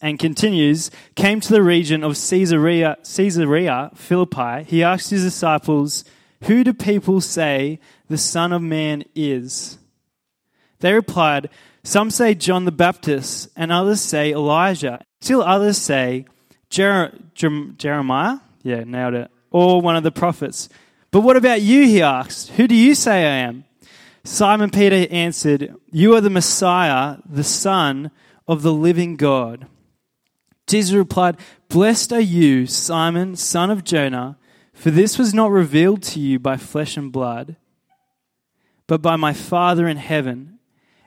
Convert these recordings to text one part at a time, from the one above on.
and continues, came to the region of Caesarea, Caesarea Philippi, he asked his disciples, Who do people say the Son of Man is? They replied, Some say John the Baptist, and others say Elijah. Still others say Jer- Jer- Jeremiah, yeah, nailed it, or one of the prophets. But what about you? He asked, Who do you say I am? Simon Peter answered, You are the Messiah, the Son of the living God. Jesus replied, Blessed are you, Simon, son of Jonah, for this was not revealed to you by flesh and blood, but by my Father in heaven.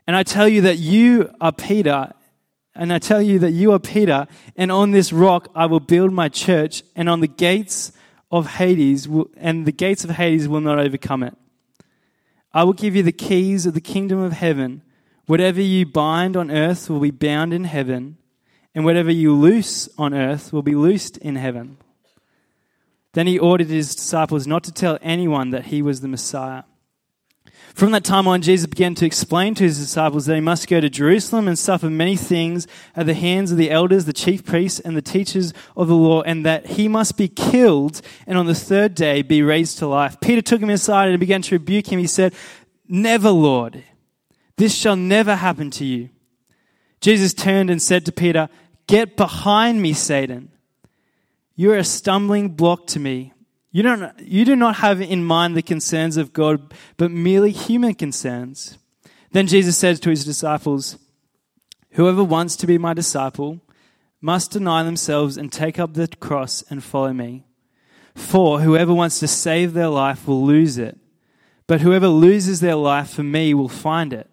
And I tell you that you are Peter, and I tell you that you are Peter, and on this rock I will build my church, and on the gates of Hades, will, and the gates of Hades will not overcome it. I will give you the keys of the kingdom of heaven. Whatever you bind on earth will be bound in heaven, and whatever you loose on earth will be loosed in heaven. Then he ordered his disciples not to tell anyone that he was the Messiah. From that time on, Jesus began to explain to his disciples that he must go to Jerusalem and suffer many things at the hands of the elders, the chief priests, and the teachers of the law, and that he must be killed and on the third day be raised to life. Peter took him aside and began to rebuke him. He said, Never, Lord. This shall never happen to you. Jesus turned and said to Peter, Get behind me, Satan. You are a stumbling block to me. You, don't, you do not have in mind the concerns of God, but merely human concerns. Then Jesus said to his disciples, Whoever wants to be my disciple must deny themselves and take up the cross and follow me. For whoever wants to save their life will lose it, but whoever loses their life for me will find it.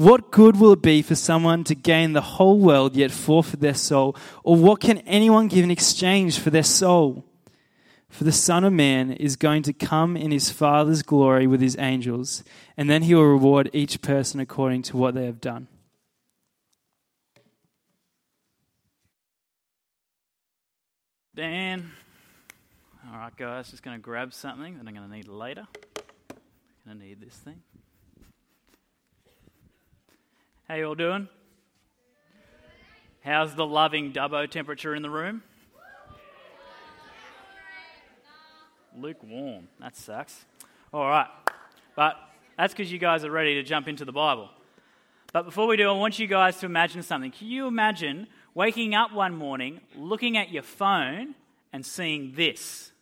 What good will it be for someone to gain the whole world yet forfeit their soul? Or what can anyone give in exchange for their soul? For the Son of Man is going to come in his Father's glory with his angels, and then he will reward each person according to what they have done. Dan. All right, guys, just going to grab something that I'm going to need later. Going to need this thing. How you all doing? How's the loving Dubbo temperature in the room? Lukewarm. That sucks. All right. But that's because you guys are ready to jump into the Bible. But before we do, I want you guys to imagine something. Can you imagine waking up one morning, looking at your phone, and seeing this?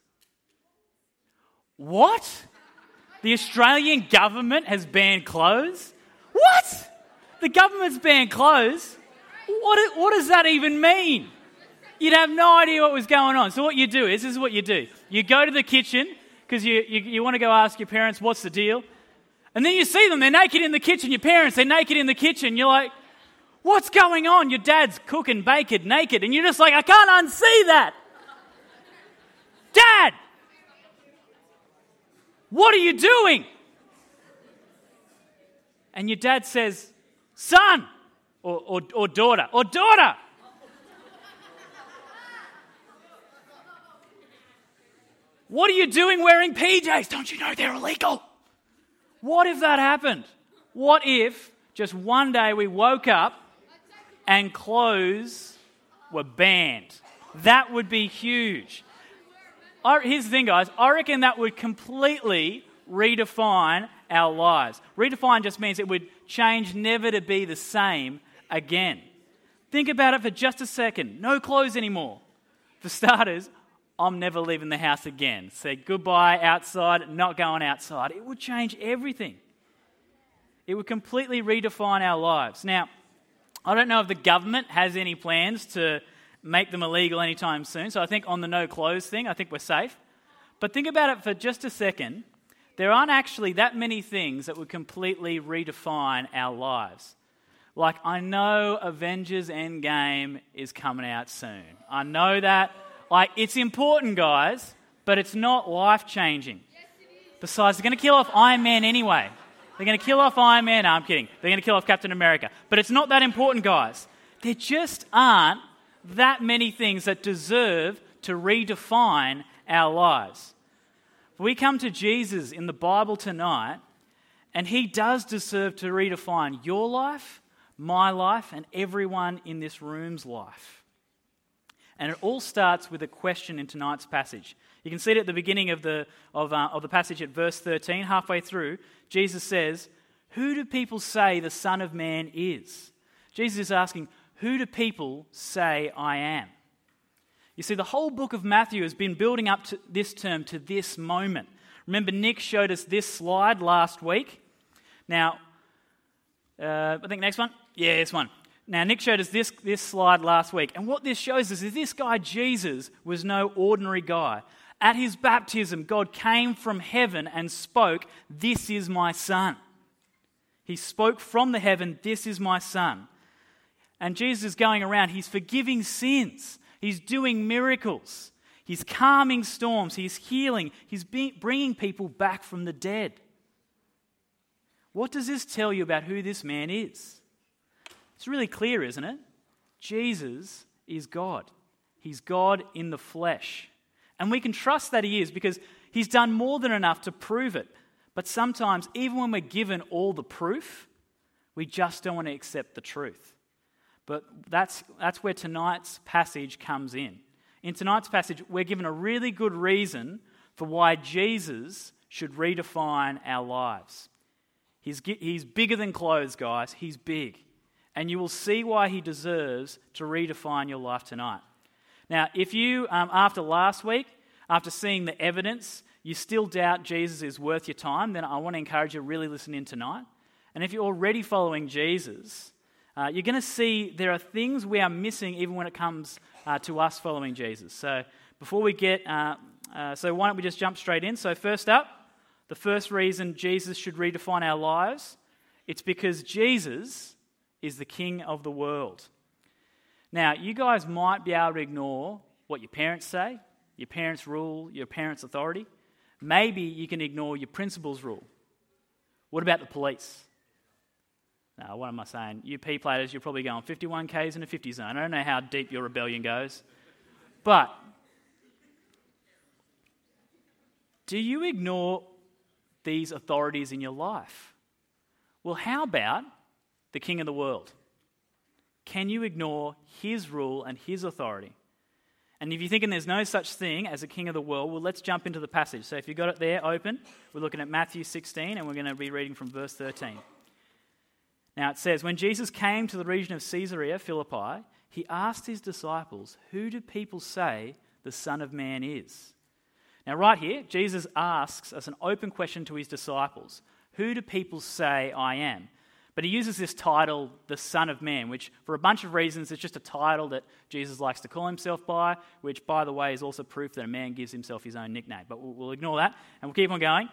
What? The Australian government has banned clothes? What? The government's banned clothes? What, what does that even mean? You'd have no idea what was going on. So, what you do is this is what you do you go to the kitchen because you, you, you want to go ask your parents, what's the deal? And then you see them, they're naked in the kitchen. Your parents, they're naked in the kitchen. You're like, what's going on? Your dad's cooking bacon naked. And you're just like, I can't unsee that. Dad, what are you doing? And your dad says, Son, or, or, or daughter, or daughter. What are you doing wearing PJs? Don't you know they're illegal? What if that happened? What if just one day we woke up and clothes were banned? That would be huge. Here's the thing, guys. I reckon that would completely redefine our lives. Redefine just means it would change never to be the same again. Think about it for just a second. No clothes anymore. For starters, I'm never leaving the house again. Say goodbye outside, not going outside. It would change everything. It would completely redefine our lives. Now, I don't know if the government has any plans to make them illegal anytime soon. So I think on the no clothes thing, I think we're safe. But think about it for just a second. There aren't actually that many things that would completely redefine our lives. Like, I know Avengers Endgame is coming out soon. I know that. Like, it's important, guys, but it's not life changing. Besides, they're going to kill off Iron Man anyway. They're going to kill off Iron Man. No, I'm kidding. They're going to kill off Captain America. But it's not that important, guys. There just aren't that many things that deserve to redefine our lives. We come to Jesus in the Bible tonight, and he does deserve to redefine your life, my life, and everyone in this room's life. And it all starts with a question in tonight's passage. You can see it at the beginning of the, of, uh, of the passage at verse 13, halfway through. Jesus says, Who do people say the Son of Man is? Jesus is asking, Who do people say I am? You see, the whole book of Matthew has been building up to this term, to this moment. Remember, Nick showed us this slide last week. Now, uh, I think next one. Yeah, this one. Now, Nick showed us this, this slide last week. And what this shows us is this guy, Jesus, was no ordinary guy. At his baptism, God came from heaven and spoke, This is my son. He spoke from the heaven, This is my son. And Jesus is going around, he's forgiving sins, he's doing miracles, he's calming storms, he's healing, he's bringing people back from the dead. What does this tell you about who this man is? It's really clear, isn't it? Jesus is God. He's God in the flesh. And we can trust that He is because He's done more than enough to prove it. But sometimes, even when we're given all the proof, we just don't want to accept the truth. But that's, that's where tonight's passage comes in. In tonight's passage, we're given a really good reason for why Jesus should redefine our lives. He's, he's bigger than clothes, guys. He's big. And you will see why he deserves to redefine your life tonight. Now, if you, um, after last week, after seeing the evidence, you still doubt Jesus is worth your time, then I want to encourage you to really listen in tonight. And if you're already following Jesus, uh, you're going to see there are things we are missing even when it comes uh, to us following Jesus. So before we get, uh, uh so why don't we just jump straight in? So, first up, the first reason Jesus should redefine our lives, it's because Jesus is the king of the world. Now, you guys might be able to ignore what your parents say, your parents' rule, your parents' authority. Maybe you can ignore your principal's rule. What about the police? Now, what am I saying? You P platers, you're probably going 51 Ks in a 50 zone. I don't know how deep your rebellion goes. But do you ignore these authorities in your life? Well, how about the king of the world? Can you ignore his rule and his authority? And if you're thinking there's no such thing as a king of the world, well, let's jump into the passage. So if you've got it there open, we're looking at Matthew 16 and we're going to be reading from verse 13. Now it says, When Jesus came to the region of Caesarea Philippi, he asked his disciples, Who do people say the Son of Man is? Now, right here, Jesus asks us an open question to his disciples Who do people say I am? But he uses this title, the Son of Man, which, for a bunch of reasons, is just a title that Jesus likes to call himself by, which, by the way, is also proof that a man gives himself his own nickname. But we'll, ignore that and we'll keep on going.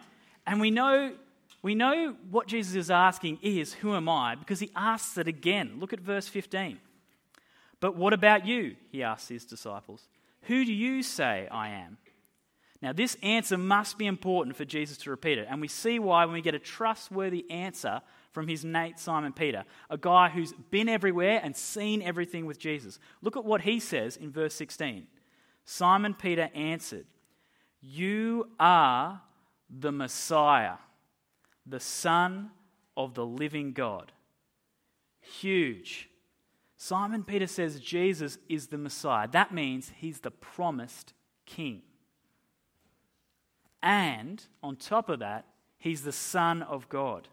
And we know, we know what Jesus is asking is, Who am I? because he asks it again. Look at verse 15. But what about you? He asks his disciples. Who do you say I am? Now, this answer must be important for Jesus to repeat it. And we see why when we get a trustworthy answer from his mate Simon Peter, a guy who's been everywhere and seen everything with Jesus. Look at what he says in verse 16. Simon Peter answered, You are the Messiah, the Son of the living God. Huge. Simon Peter says Jesus is the Messiah. That means he's the promised king. And on top of that, he's the Son of God.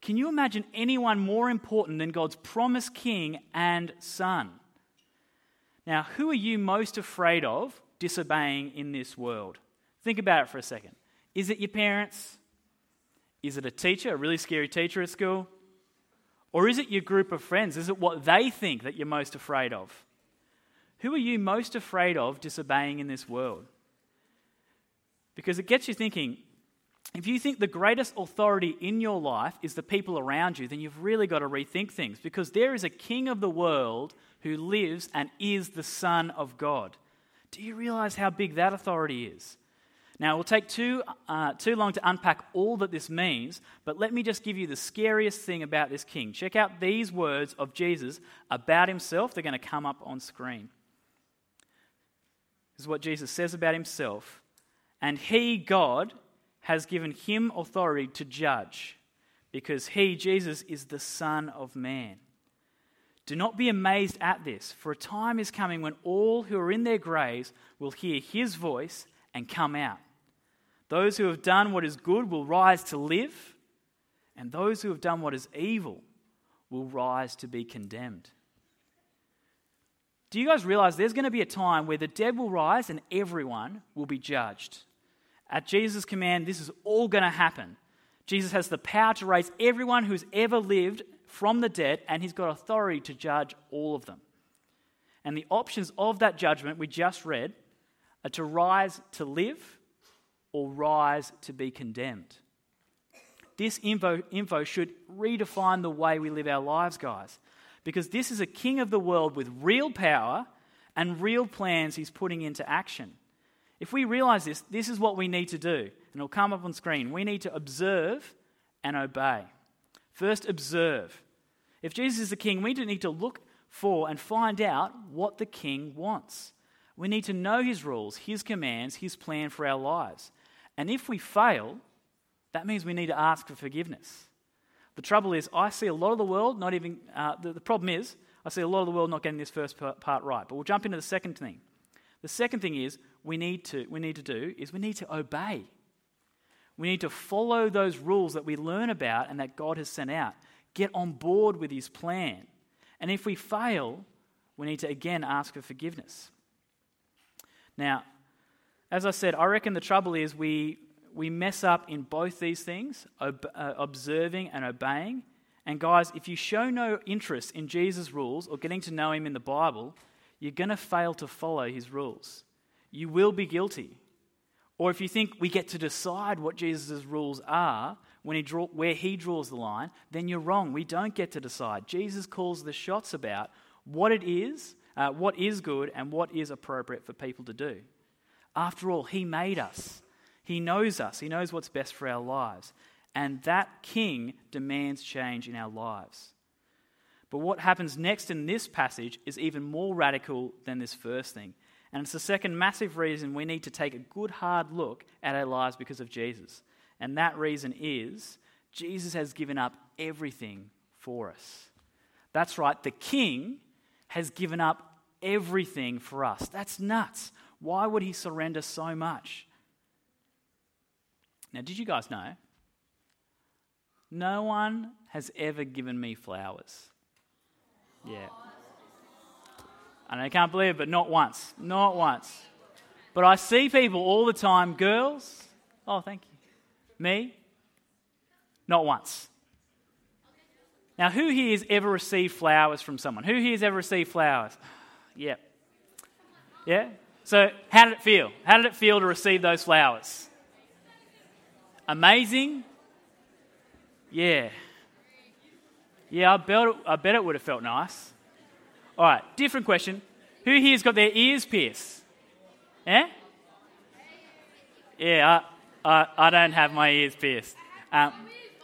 Can you imagine anyone more important than God's promised king and son? Now, who are you most afraid of disobeying in this world? Think about it for a second. Is it your parents? Is it a teacher, a really scary teacher at school? Or is it your group of friends? Is it what they think that you're most afraid of? Who are you most afraid of disobeying in this world? Because it gets you thinking if you think the greatest authority in your life is the people around you, then you've really got to rethink things because there is a king of the world who lives and is the Son of God. Do you realize how big that authority is? Now, it will take too, uh, too long to unpack all that this means, but let me just give you the scariest thing about this king. Check out these words of Jesus about himself. They're going to come up on screen. This is what Jesus says about himself and he, God, has given him authority to judge because he, Jesus, is the Son of Man. Do not be amazed at this, for a time is coming when all who are in their graves will hear his voice and come out. Those who have done what is good will rise to live, and those who have done what is evil will rise to be condemned. Do you guys realize there's going to be a time where the dead will rise and everyone will be judged? At Jesus' command, this is all going to happen. Jesus has the power to raise everyone who's ever lived from the dead, and he's got authority to judge all of them. And the options of that judgment we just read are to rise to live or rise to be condemned. This info, info should redefine the way we live our lives, guys, because this is a king of the world with real power and real plans he's putting into action. If we realize this, this is what we need to do, and it'll come up on screen. We need to observe and obey. First, observe. If Jesus is the king, we need to look for and find out what the king wants. We need to know his rules, his commands, his plan for our lives. And if we fail, that means we need to ask for forgiveness. The trouble is, I see a lot of the world not even, uh, the, the problem is, I see a lot of the world not getting this first part right. But we'll jump into the second thing. The second thing is we need to, we need to do is we need to obey. We need to follow those rules that we learn about and that God has sent out. Get on board with his plan. And if we fail, we need to again ask for forgiveness. Now, as I said, I reckon the trouble is we, we mess up in both these things ob- uh, observing and obeying. And guys, if you show no interest in Jesus' rules or getting to know him in the Bible, you're going to fail to follow his rules. You will be guilty. Or if you think we get to decide what Jesus' rules are when he draw, where he draws the line, then you're wrong. We don't get to decide. Jesus calls the shots about what it is, uh, what is good, and what is appropriate for people to do. After all, he made us. He knows us. He knows what's best for our lives. And that king demands change in our lives. But what happens next in this passage is even more radical than this first thing. And it's the second massive reason we need to take a good hard look at our lives because of Jesus. And that reason is Jesus has given up everything for us. That's right, the king has given up everything for us. That's nuts. Why would he surrender so much? Now, did you guys know? No one has ever given me flowers. Yeah. And I can't believe it, but not once. Not once. But I see people all the time, girls. Oh, thank you. Me? Not once. Now, who here has ever received flowers from someone? Who here has ever received flowers? yep. Yeah? So, how did it feel? How did it feel to receive those flowers? Amazing? Yeah. Yeah, I bet, it, I bet it would have felt nice. All right, different question. Who here's got their ears pierced? Yeah? Yeah, I, I, I don't have my ears pierced. Um,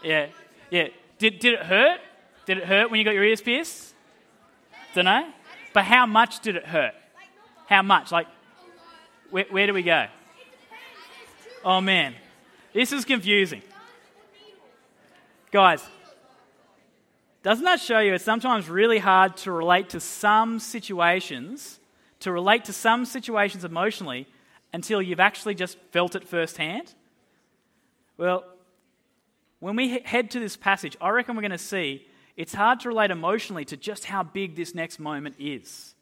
yeah, yeah. Did, did it hurt? Did it hurt when you got your ears pierced? Don't know. But how much did it hurt? How much? Like, where, where do we go? Oh man, this is confusing. Guys, doesn't that show you it's sometimes really hard to relate to some situations, to relate to some situations emotionally until you've actually just felt it firsthand? Well, when we head to this passage, I reckon we're going to see it's hard to relate emotionally to just how big this next moment is.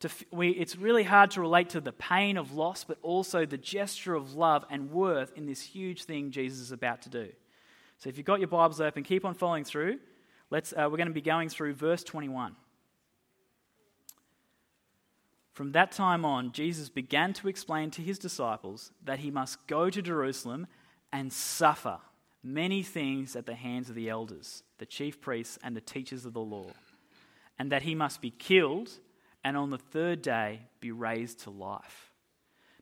To, we, it's really hard to relate to the pain of loss, but also the gesture of love and worth in this huge thing Jesus is about to do. So if you've got your Bibles open, keep on following through. Let's, uh, we're going to be going through verse 21. From that time on, Jesus began to explain to his disciples that he must go to Jerusalem and suffer many things at the hands of the elders, the chief priests, and the teachers of the law, and that he must be killed and on the third day be raised to life.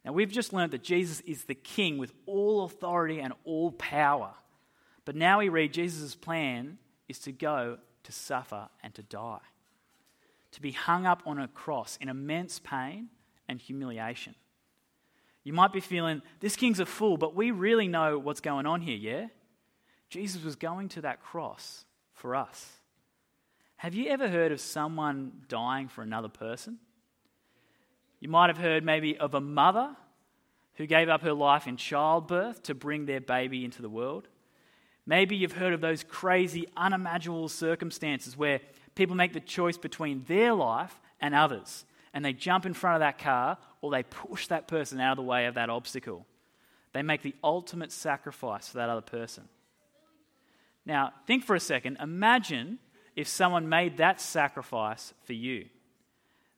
Now, we've just learned that Jesus is the king with all authority and all power. But now we read Jesus' plan is to go to suffer and to die, to be hung up on a cross in immense pain and humiliation. You might be feeling, this king's a fool, but we really know what's going on here, yeah? Jesus was going to that cross for us. Have you ever heard of someone dying for another person? You might have heard maybe of a mother who gave up her life in childbirth to bring their baby into the world. Maybe you've heard of those crazy, unimaginable circumstances where people make the choice between their life and others, and they jump in front of that car or they push that person out of the way of that obstacle. They make the ultimate sacrifice for that other person. Now, think for a second. Imagine if someone made that sacrifice for you.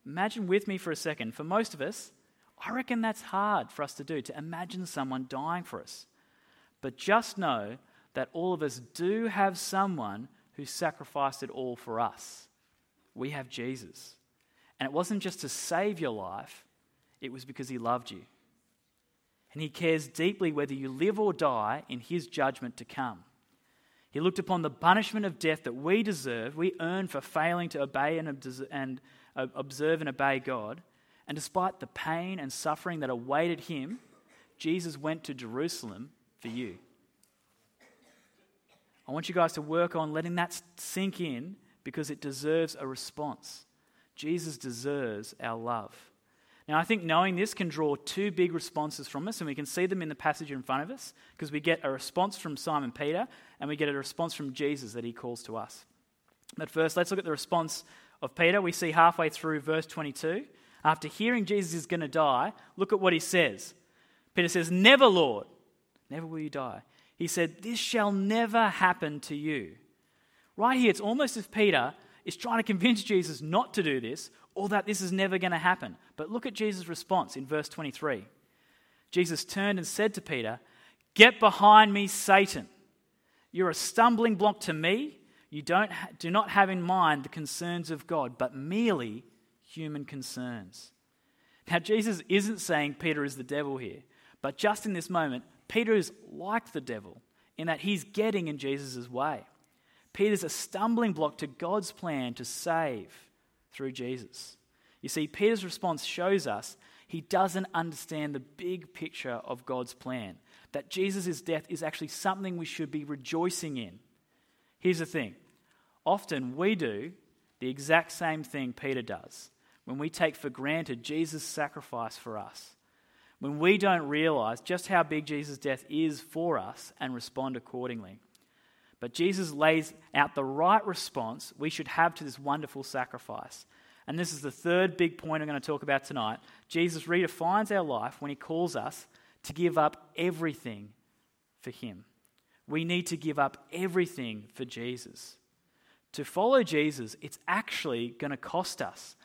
Imagine with me for a second. For most of us, I reckon that's hard for us to do, to imagine someone dying for us. But just know that all of us do have someone who sacrificed it all for us. We have Jesus. And it wasn't just to save your life, it was because he loved you. And he cares deeply whether you live or die in his judgment to come. He looked upon the punishment of death that we deserve, we earn for failing to obey and, uh, observe and obey God. And despite the pain and suffering that awaited him, Jesus went to Jerusalem for you. I want you guys to work on letting that sink in because it deserves a response. Jesus deserves our love. Now, I think knowing this can draw two big responses from us, and we can see them in the passage in front of us because we get a response from Simon Peter and we get a response from Jesus that he calls to us. But first, let's look at the response of Peter. We see halfway through verse 22. After hearing Jesus is going to die, look at what he says. Peter says, Never, Lord, never will you die. He said, This shall never happen to you. Right here, it's almost as Peter is trying to convince Jesus not to do this or that this is never going to happen. But look at Jesus' response in verse 23. Jesus turned and said to Peter, Get behind me, Satan. You're a stumbling block to me. You don't do not have in mind the concerns of God, but merely human concerns. Now, Jesus isn't saying Peter is the devil here, but just in this moment, Peter is like the devil in that he's getting in Jesus' way. Peter's a stumbling block to God's plan to save through Jesus. You see, Peter's response shows us he doesn't understand the big picture of God's plan, that Jesus' death is actually something we should be rejoicing in. Here's the thing often we do the exact same thing Peter does when we take for granted Jesus' sacrifice for us when we don't realize just how big Jesus' death is for us and respond accordingly. But Jesus lays out the right response we should have to this wonderful sacrifice. And this is the third big point I'm going to talk about tonight. Jesus redefines our life when he calls us to give up everything for him. We need to give up everything for Jesus. To follow Jesus, it's actually going to cost us.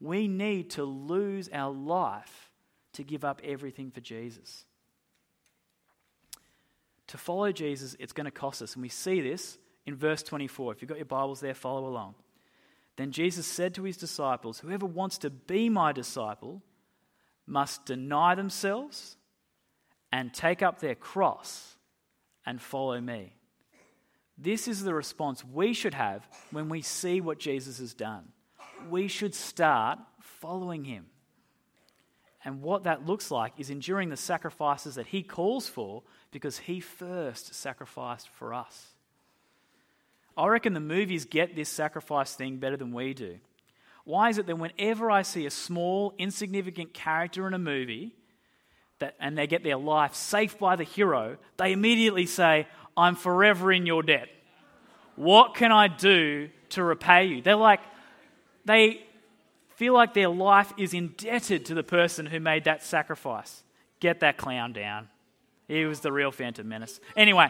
We need to lose our life to give up everything for Jesus. To follow Jesus, it's going to cost us. And we see this in verse 24. If you've got your Bibles there, follow along. Then Jesus said to his disciples, Whoever wants to be my disciple must deny themselves and take up their cross and follow me. This is the response we should have when we see what Jesus has done. We should start following him. And what that looks like is enduring the sacrifices that he calls for because he first sacrificed for us. I reckon the movies get this sacrifice thing better than we do. Why is it that whenever I see a small, insignificant character in a movie that, and they get their life saved by the hero, they immediately say, I'm forever in your debt. What can I do to repay you? They're like, they feel like their life is indebted to the person who made that sacrifice. Get that clown down. He was the real Phantom Menace. Anyway,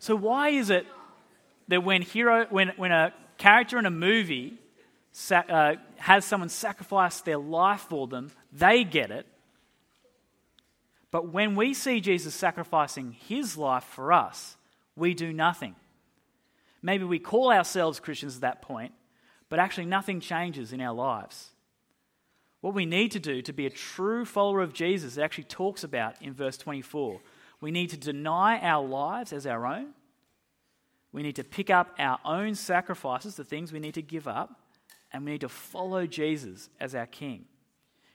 so why is it that when hero, when, when a character in a movie sa- uh, has someone sacrifice their life for them, they get it, but when we see Jesus sacrificing his life for us, we do nothing. Maybe we call ourselves Christians at that point, but actually nothing changes in our lives. What we need to do to be a true follower of Jesus, it actually talks about in verse 24. We need to deny our lives as our own. We need to pick up our own sacrifices, the things we need to give up, and we need to follow Jesus as our King.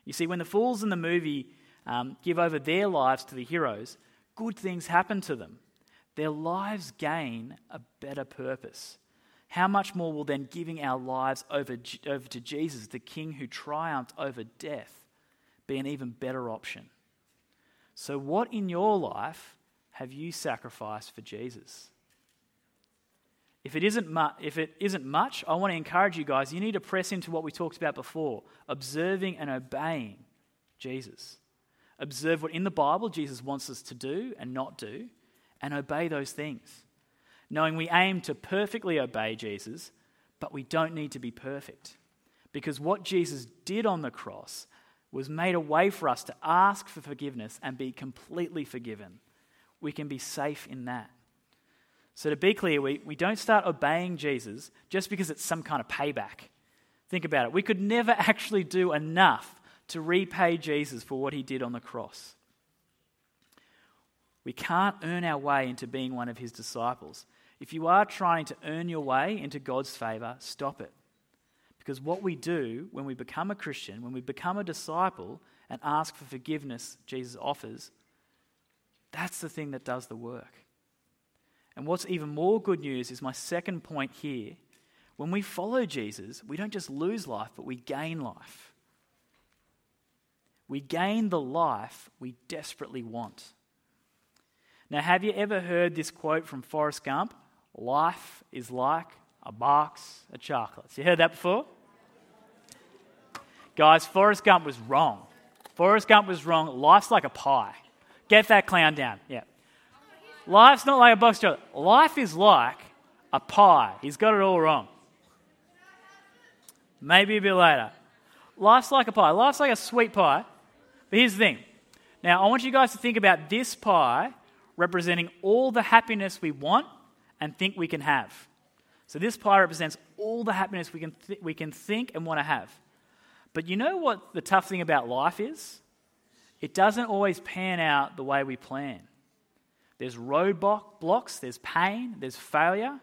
You see, when the fools in the movie um, give over their lives to the heroes, good things happen to them. Their lives gain a better purpose. How much more will then giving our lives over, over to Jesus, the King who triumphed over death, be an even better option? So, what in your life have you sacrificed for Jesus? If it, isn't mu- if it isn't much, I want to encourage you guys, you need to press into what we talked about before observing and obeying Jesus. Observe what in the Bible Jesus wants us to do and not do, and obey those things. Knowing we aim to perfectly obey Jesus, but we don't need to be perfect. Because what Jesus did on the cross was made a way for us to ask for forgiveness and be completely forgiven. We can be safe in that. So, to be clear, we, we don't start obeying Jesus just because it's some kind of payback. Think about it. We could never actually do enough to repay Jesus for what he did on the cross. We can't earn our way into being one of his disciples. If you are trying to earn your way into God's favor, stop it. Because what we do when we become a Christian, when we become a disciple and ask for forgiveness Jesus offers, that's the thing that does the work. And what's even more good news is my second point here. When we follow Jesus, we don't just lose life, but we gain life. We gain the life we desperately want. Now, have you ever heard this quote from Forrest Gump? Life is like a box of chocolates. You heard that before? Guys, Forrest Gump was wrong. Forrest Gump was wrong. Life's like a pie. Get that clown down. Yeah. Life's not like a box of. Life is like a pie. He's got it all wrong. Maybe a bit later. Life's like a pie. Life's like a sweet pie. But here's the thing. Now, I want you guys to think about this pie representing all the happiness we want and think we can have. So, this pie represents all the happiness we can, th- we can think and want to have. But you know what the tough thing about life is? It doesn't always pan out the way we plan. There's roadblock blocks, there's pain, there's failure.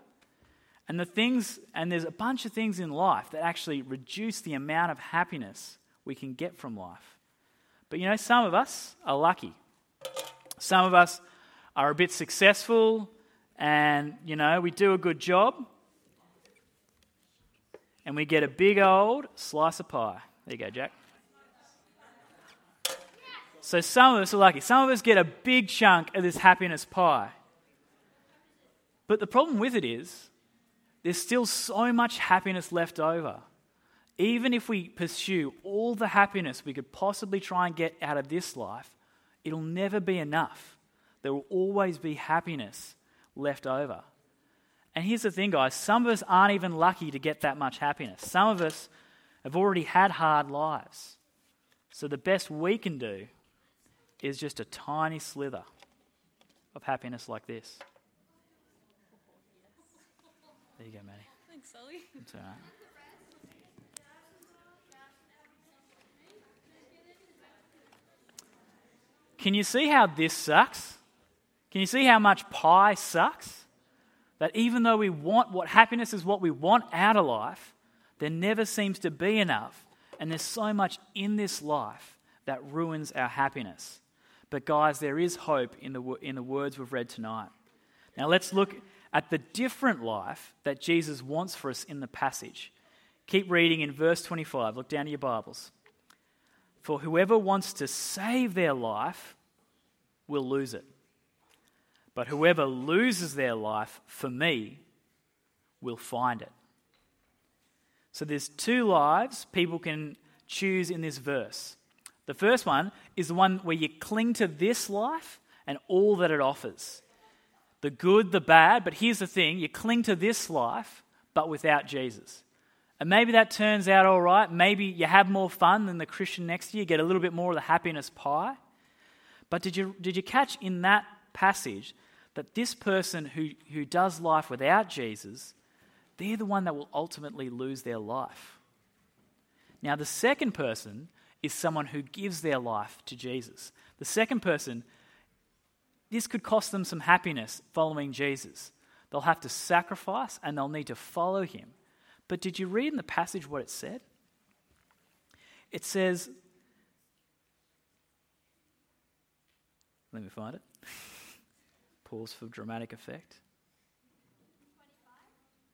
And the things and there's a bunch of things in life that actually reduce the amount of happiness we can get from life. But you know, some of us are lucky. Some of us are a bit successful and, you know, we do a good job and we get a big old slice of pie. There you go, Jack. So some of us are lucky. Some of us get a big chunk of this happiness pie. But the problem with it is, there's still so much happiness left over. Even if we pursue all the happiness we could possibly try and get out of this life, it'll never be enough. There will always be happiness left over. And here's the thing, guys some of us aren't even lucky to get that much happiness. Some of us have already had hard lives. So the best we can do is just a tiny slither of happiness like this. There you go, Maddie. Thanks, Sully. That's all right. Can you see how this sucks? Can you see how much pie sucks? That even though we want what happiness is what we want out of life, there never seems to be enough. And there's so much in this life that ruins our happiness. But, guys, there is hope in the, in the words we've read tonight. Now, let's look at the different life that Jesus wants for us in the passage. Keep reading in verse 25. Look down at your Bibles. For whoever wants to save their life will lose it. But whoever loses their life for me will find it. So there's two lives people can choose in this verse. The first one is the one where you cling to this life and all that it offers the good, the bad, but here's the thing you cling to this life, but without Jesus. And maybe that turns out all right. Maybe you have more fun than the Christian next to you, get a little bit more of the happiness pie. But did you, did you catch in that passage that this person who, who does life without Jesus, they're the one that will ultimately lose their life? Now, the second person is someone who gives their life to Jesus. The second person, this could cost them some happiness following Jesus. They'll have to sacrifice and they'll need to follow him. But did you read in the passage what it said? It says, let me find it. Pause for dramatic effect.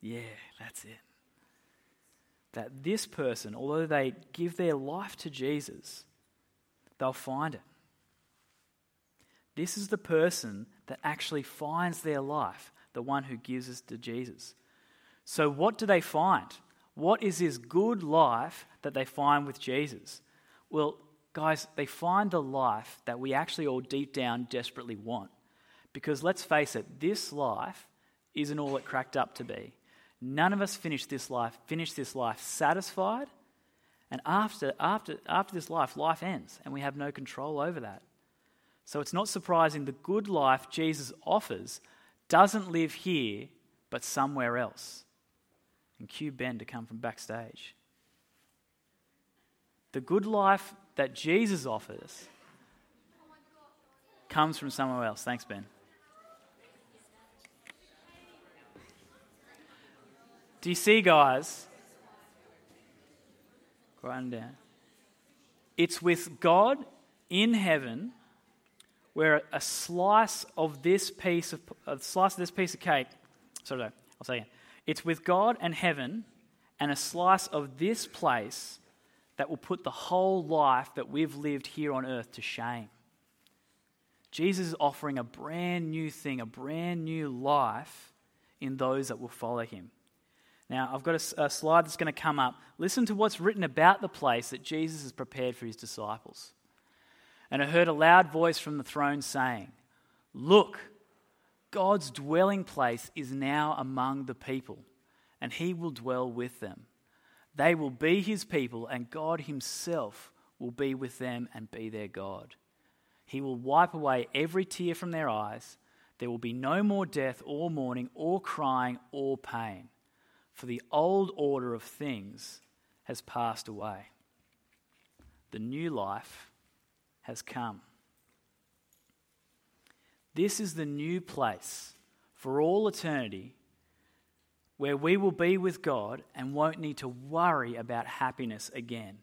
Yeah, that's it. That this person, although they give their life to Jesus, they'll find it. This is the person that actually finds their life, the one who gives us to Jesus. So, what do they find? What is this good life that they find with Jesus? Well, guys, they find the life that we actually all deep down desperately want. Because let's face it, this life isn't all it cracked up to be. None of us finish this life, finish this life satisfied. And after, after, after this life, life ends, and we have no control over that. So it's not surprising the good life Jesus offers doesn't live here, but somewhere else. And cue Ben to come from backstage. The good life that Jesus offers comes from somewhere else. Thanks, Ben. Do you see, guys? Grind down. It's with God in heaven where a slice of this piece of a slice of this piece of cake, sorry, I'll say it. It's with God and heaven and a slice of this place that will put the whole life that we've lived here on earth to shame. Jesus is offering a brand new thing, a brand new life in those that will follow him. Now, I've got a, a slide that's going to come up. Listen to what's written about the place that Jesus has prepared for his disciples. And I heard a loud voice from the throne saying, Look, God's dwelling place is now among the people, and he will dwell with them. They will be his people, and God himself will be with them and be their God. He will wipe away every tear from their eyes. There will be no more death, or mourning, or crying, or pain, for the old order of things has passed away. The new life has come. This is the new place for all eternity where we will be with God and won't need to worry about happiness again,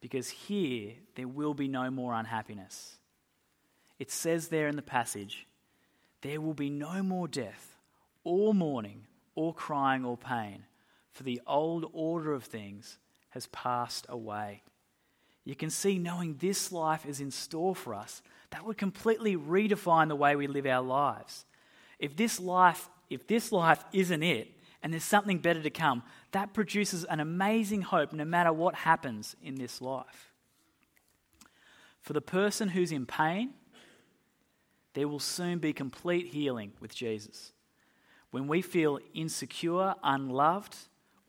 because here there will be no more unhappiness. It says there in the passage, there will be no more death, or mourning, or crying, or pain, for the old order of things has passed away. You can see, knowing this life is in store for us, that would completely redefine the way we live our lives. If this life, if this life isn't it, and there's something better to come, that produces an amazing hope no matter what happens in this life. For the person who's in pain, there will soon be complete healing with Jesus. When we feel insecure, unloved,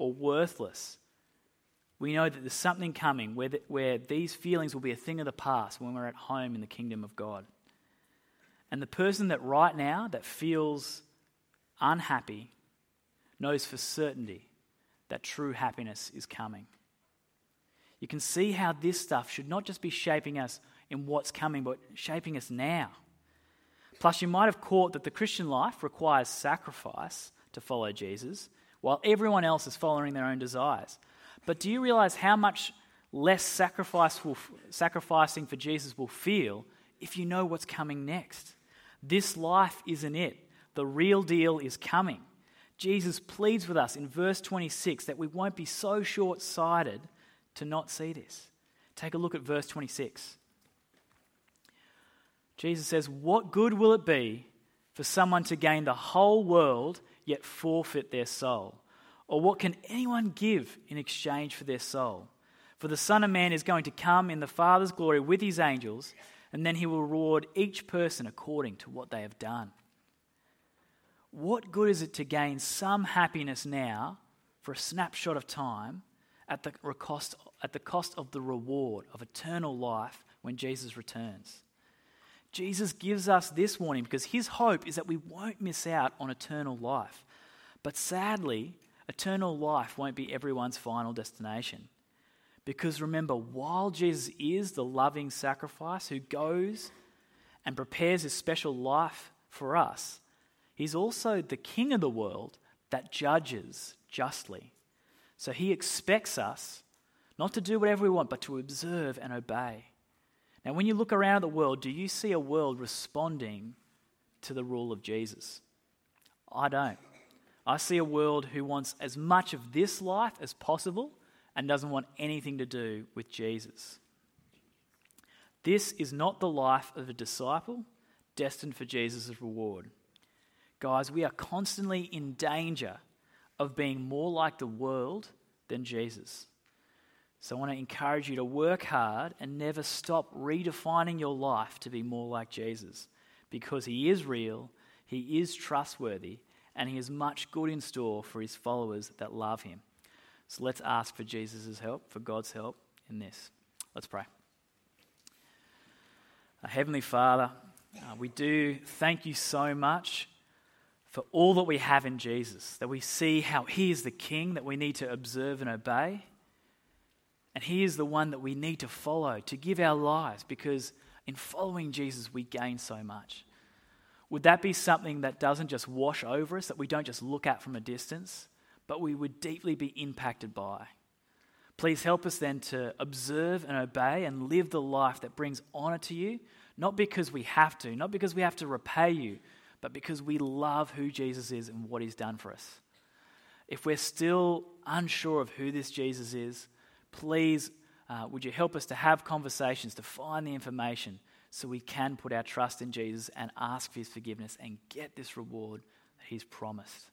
or worthless, we know that there's something coming where, the, where these feelings will be a thing of the past when we're at home in the kingdom of God. And the person that right now that feels unhappy knows for certainty that true happiness is coming. You can see how this stuff should not just be shaping us in what's coming, but shaping us now. Plus, you might have caught that the Christian life requires sacrifice to follow Jesus, while everyone else is following their own desires. But do you realize how much less sacrificing for Jesus will feel if you know what's coming next? This life isn't it. The real deal is coming. Jesus pleads with us in verse 26 that we won't be so short sighted to not see this. Take a look at verse 26. Jesus says, What good will it be for someone to gain the whole world yet forfeit their soul? Or what can anyone give in exchange for their soul? For the Son of Man is going to come in the Father's glory with his angels, and then he will reward each person according to what they have done. What good is it to gain some happiness now for a snapshot of time at the cost, at the cost of the reward of eternal life when Jesus returns? Jesus gives us this warning because his hope is that we won't miss out on eternal life. But sadly, eternal life won't be everyone's final destination. Because remember, while Jesus is the loving sacrifice who goes and prepares his special life for us, He's also the king of the world that judges justly. So he expects us not to do whatever we want, but to observe and obey. Now, when you look around the world, do you see a world responding to the rule of Jesus? I don't. I see a world who wants as much of this life as possible and doesn't want anything to do with Jesus. This is not the life of a disciple destined for Jesus' reward. Guys, we are constantly in danger of being more like the world than Jesus. So I want to encourage you to work hard and never stop redefining your life to be more like Jesus because he is real, he is trustworthy, and he has much good in store for his followers that love him. So let's ask for Jesus' help, for God's help in this. Let's pray. Uh, Heavenly Father, uh, we do thank you so much for all that we have in Jesus, that we see how He is the King that we need to observe and obey. And He is the one that we need to follow, to give our lives, because in following Jesus, we gain so much. Would that be something that doesn't just wash over us, that we don't just look at from a distance, but we would deeply be impacted by? Please help us then to observe and obey and live the life that brings honor to you, not because we have to, not because we have to repay you, but because we love who Jesus is and what he's done for us. If we're still unsure of who this Jesus is, please uh, would you help us to have conversations, to find the information so we can put our trust in Jesus and ask for his forgiveness and get this reward that he's promised.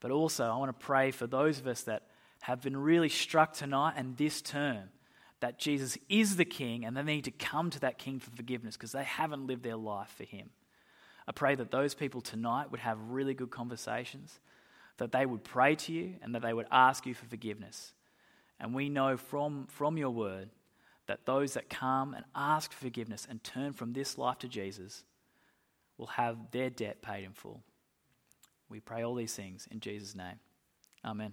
But also, I want to pray for those of us that have been really struck tonight and this term that Jesus is the King and they need to come to that King for forgiveness because they haven't lived their life for him. I pray that those people tonight would have really good conversations, that they would pray to you and that they would ask you for forgiveness. And we know from, from your word that those that come and ask forgiveness and turn from this life to Jesus will have their debt paid in full. We pray all these things in Jesus' name. Amen.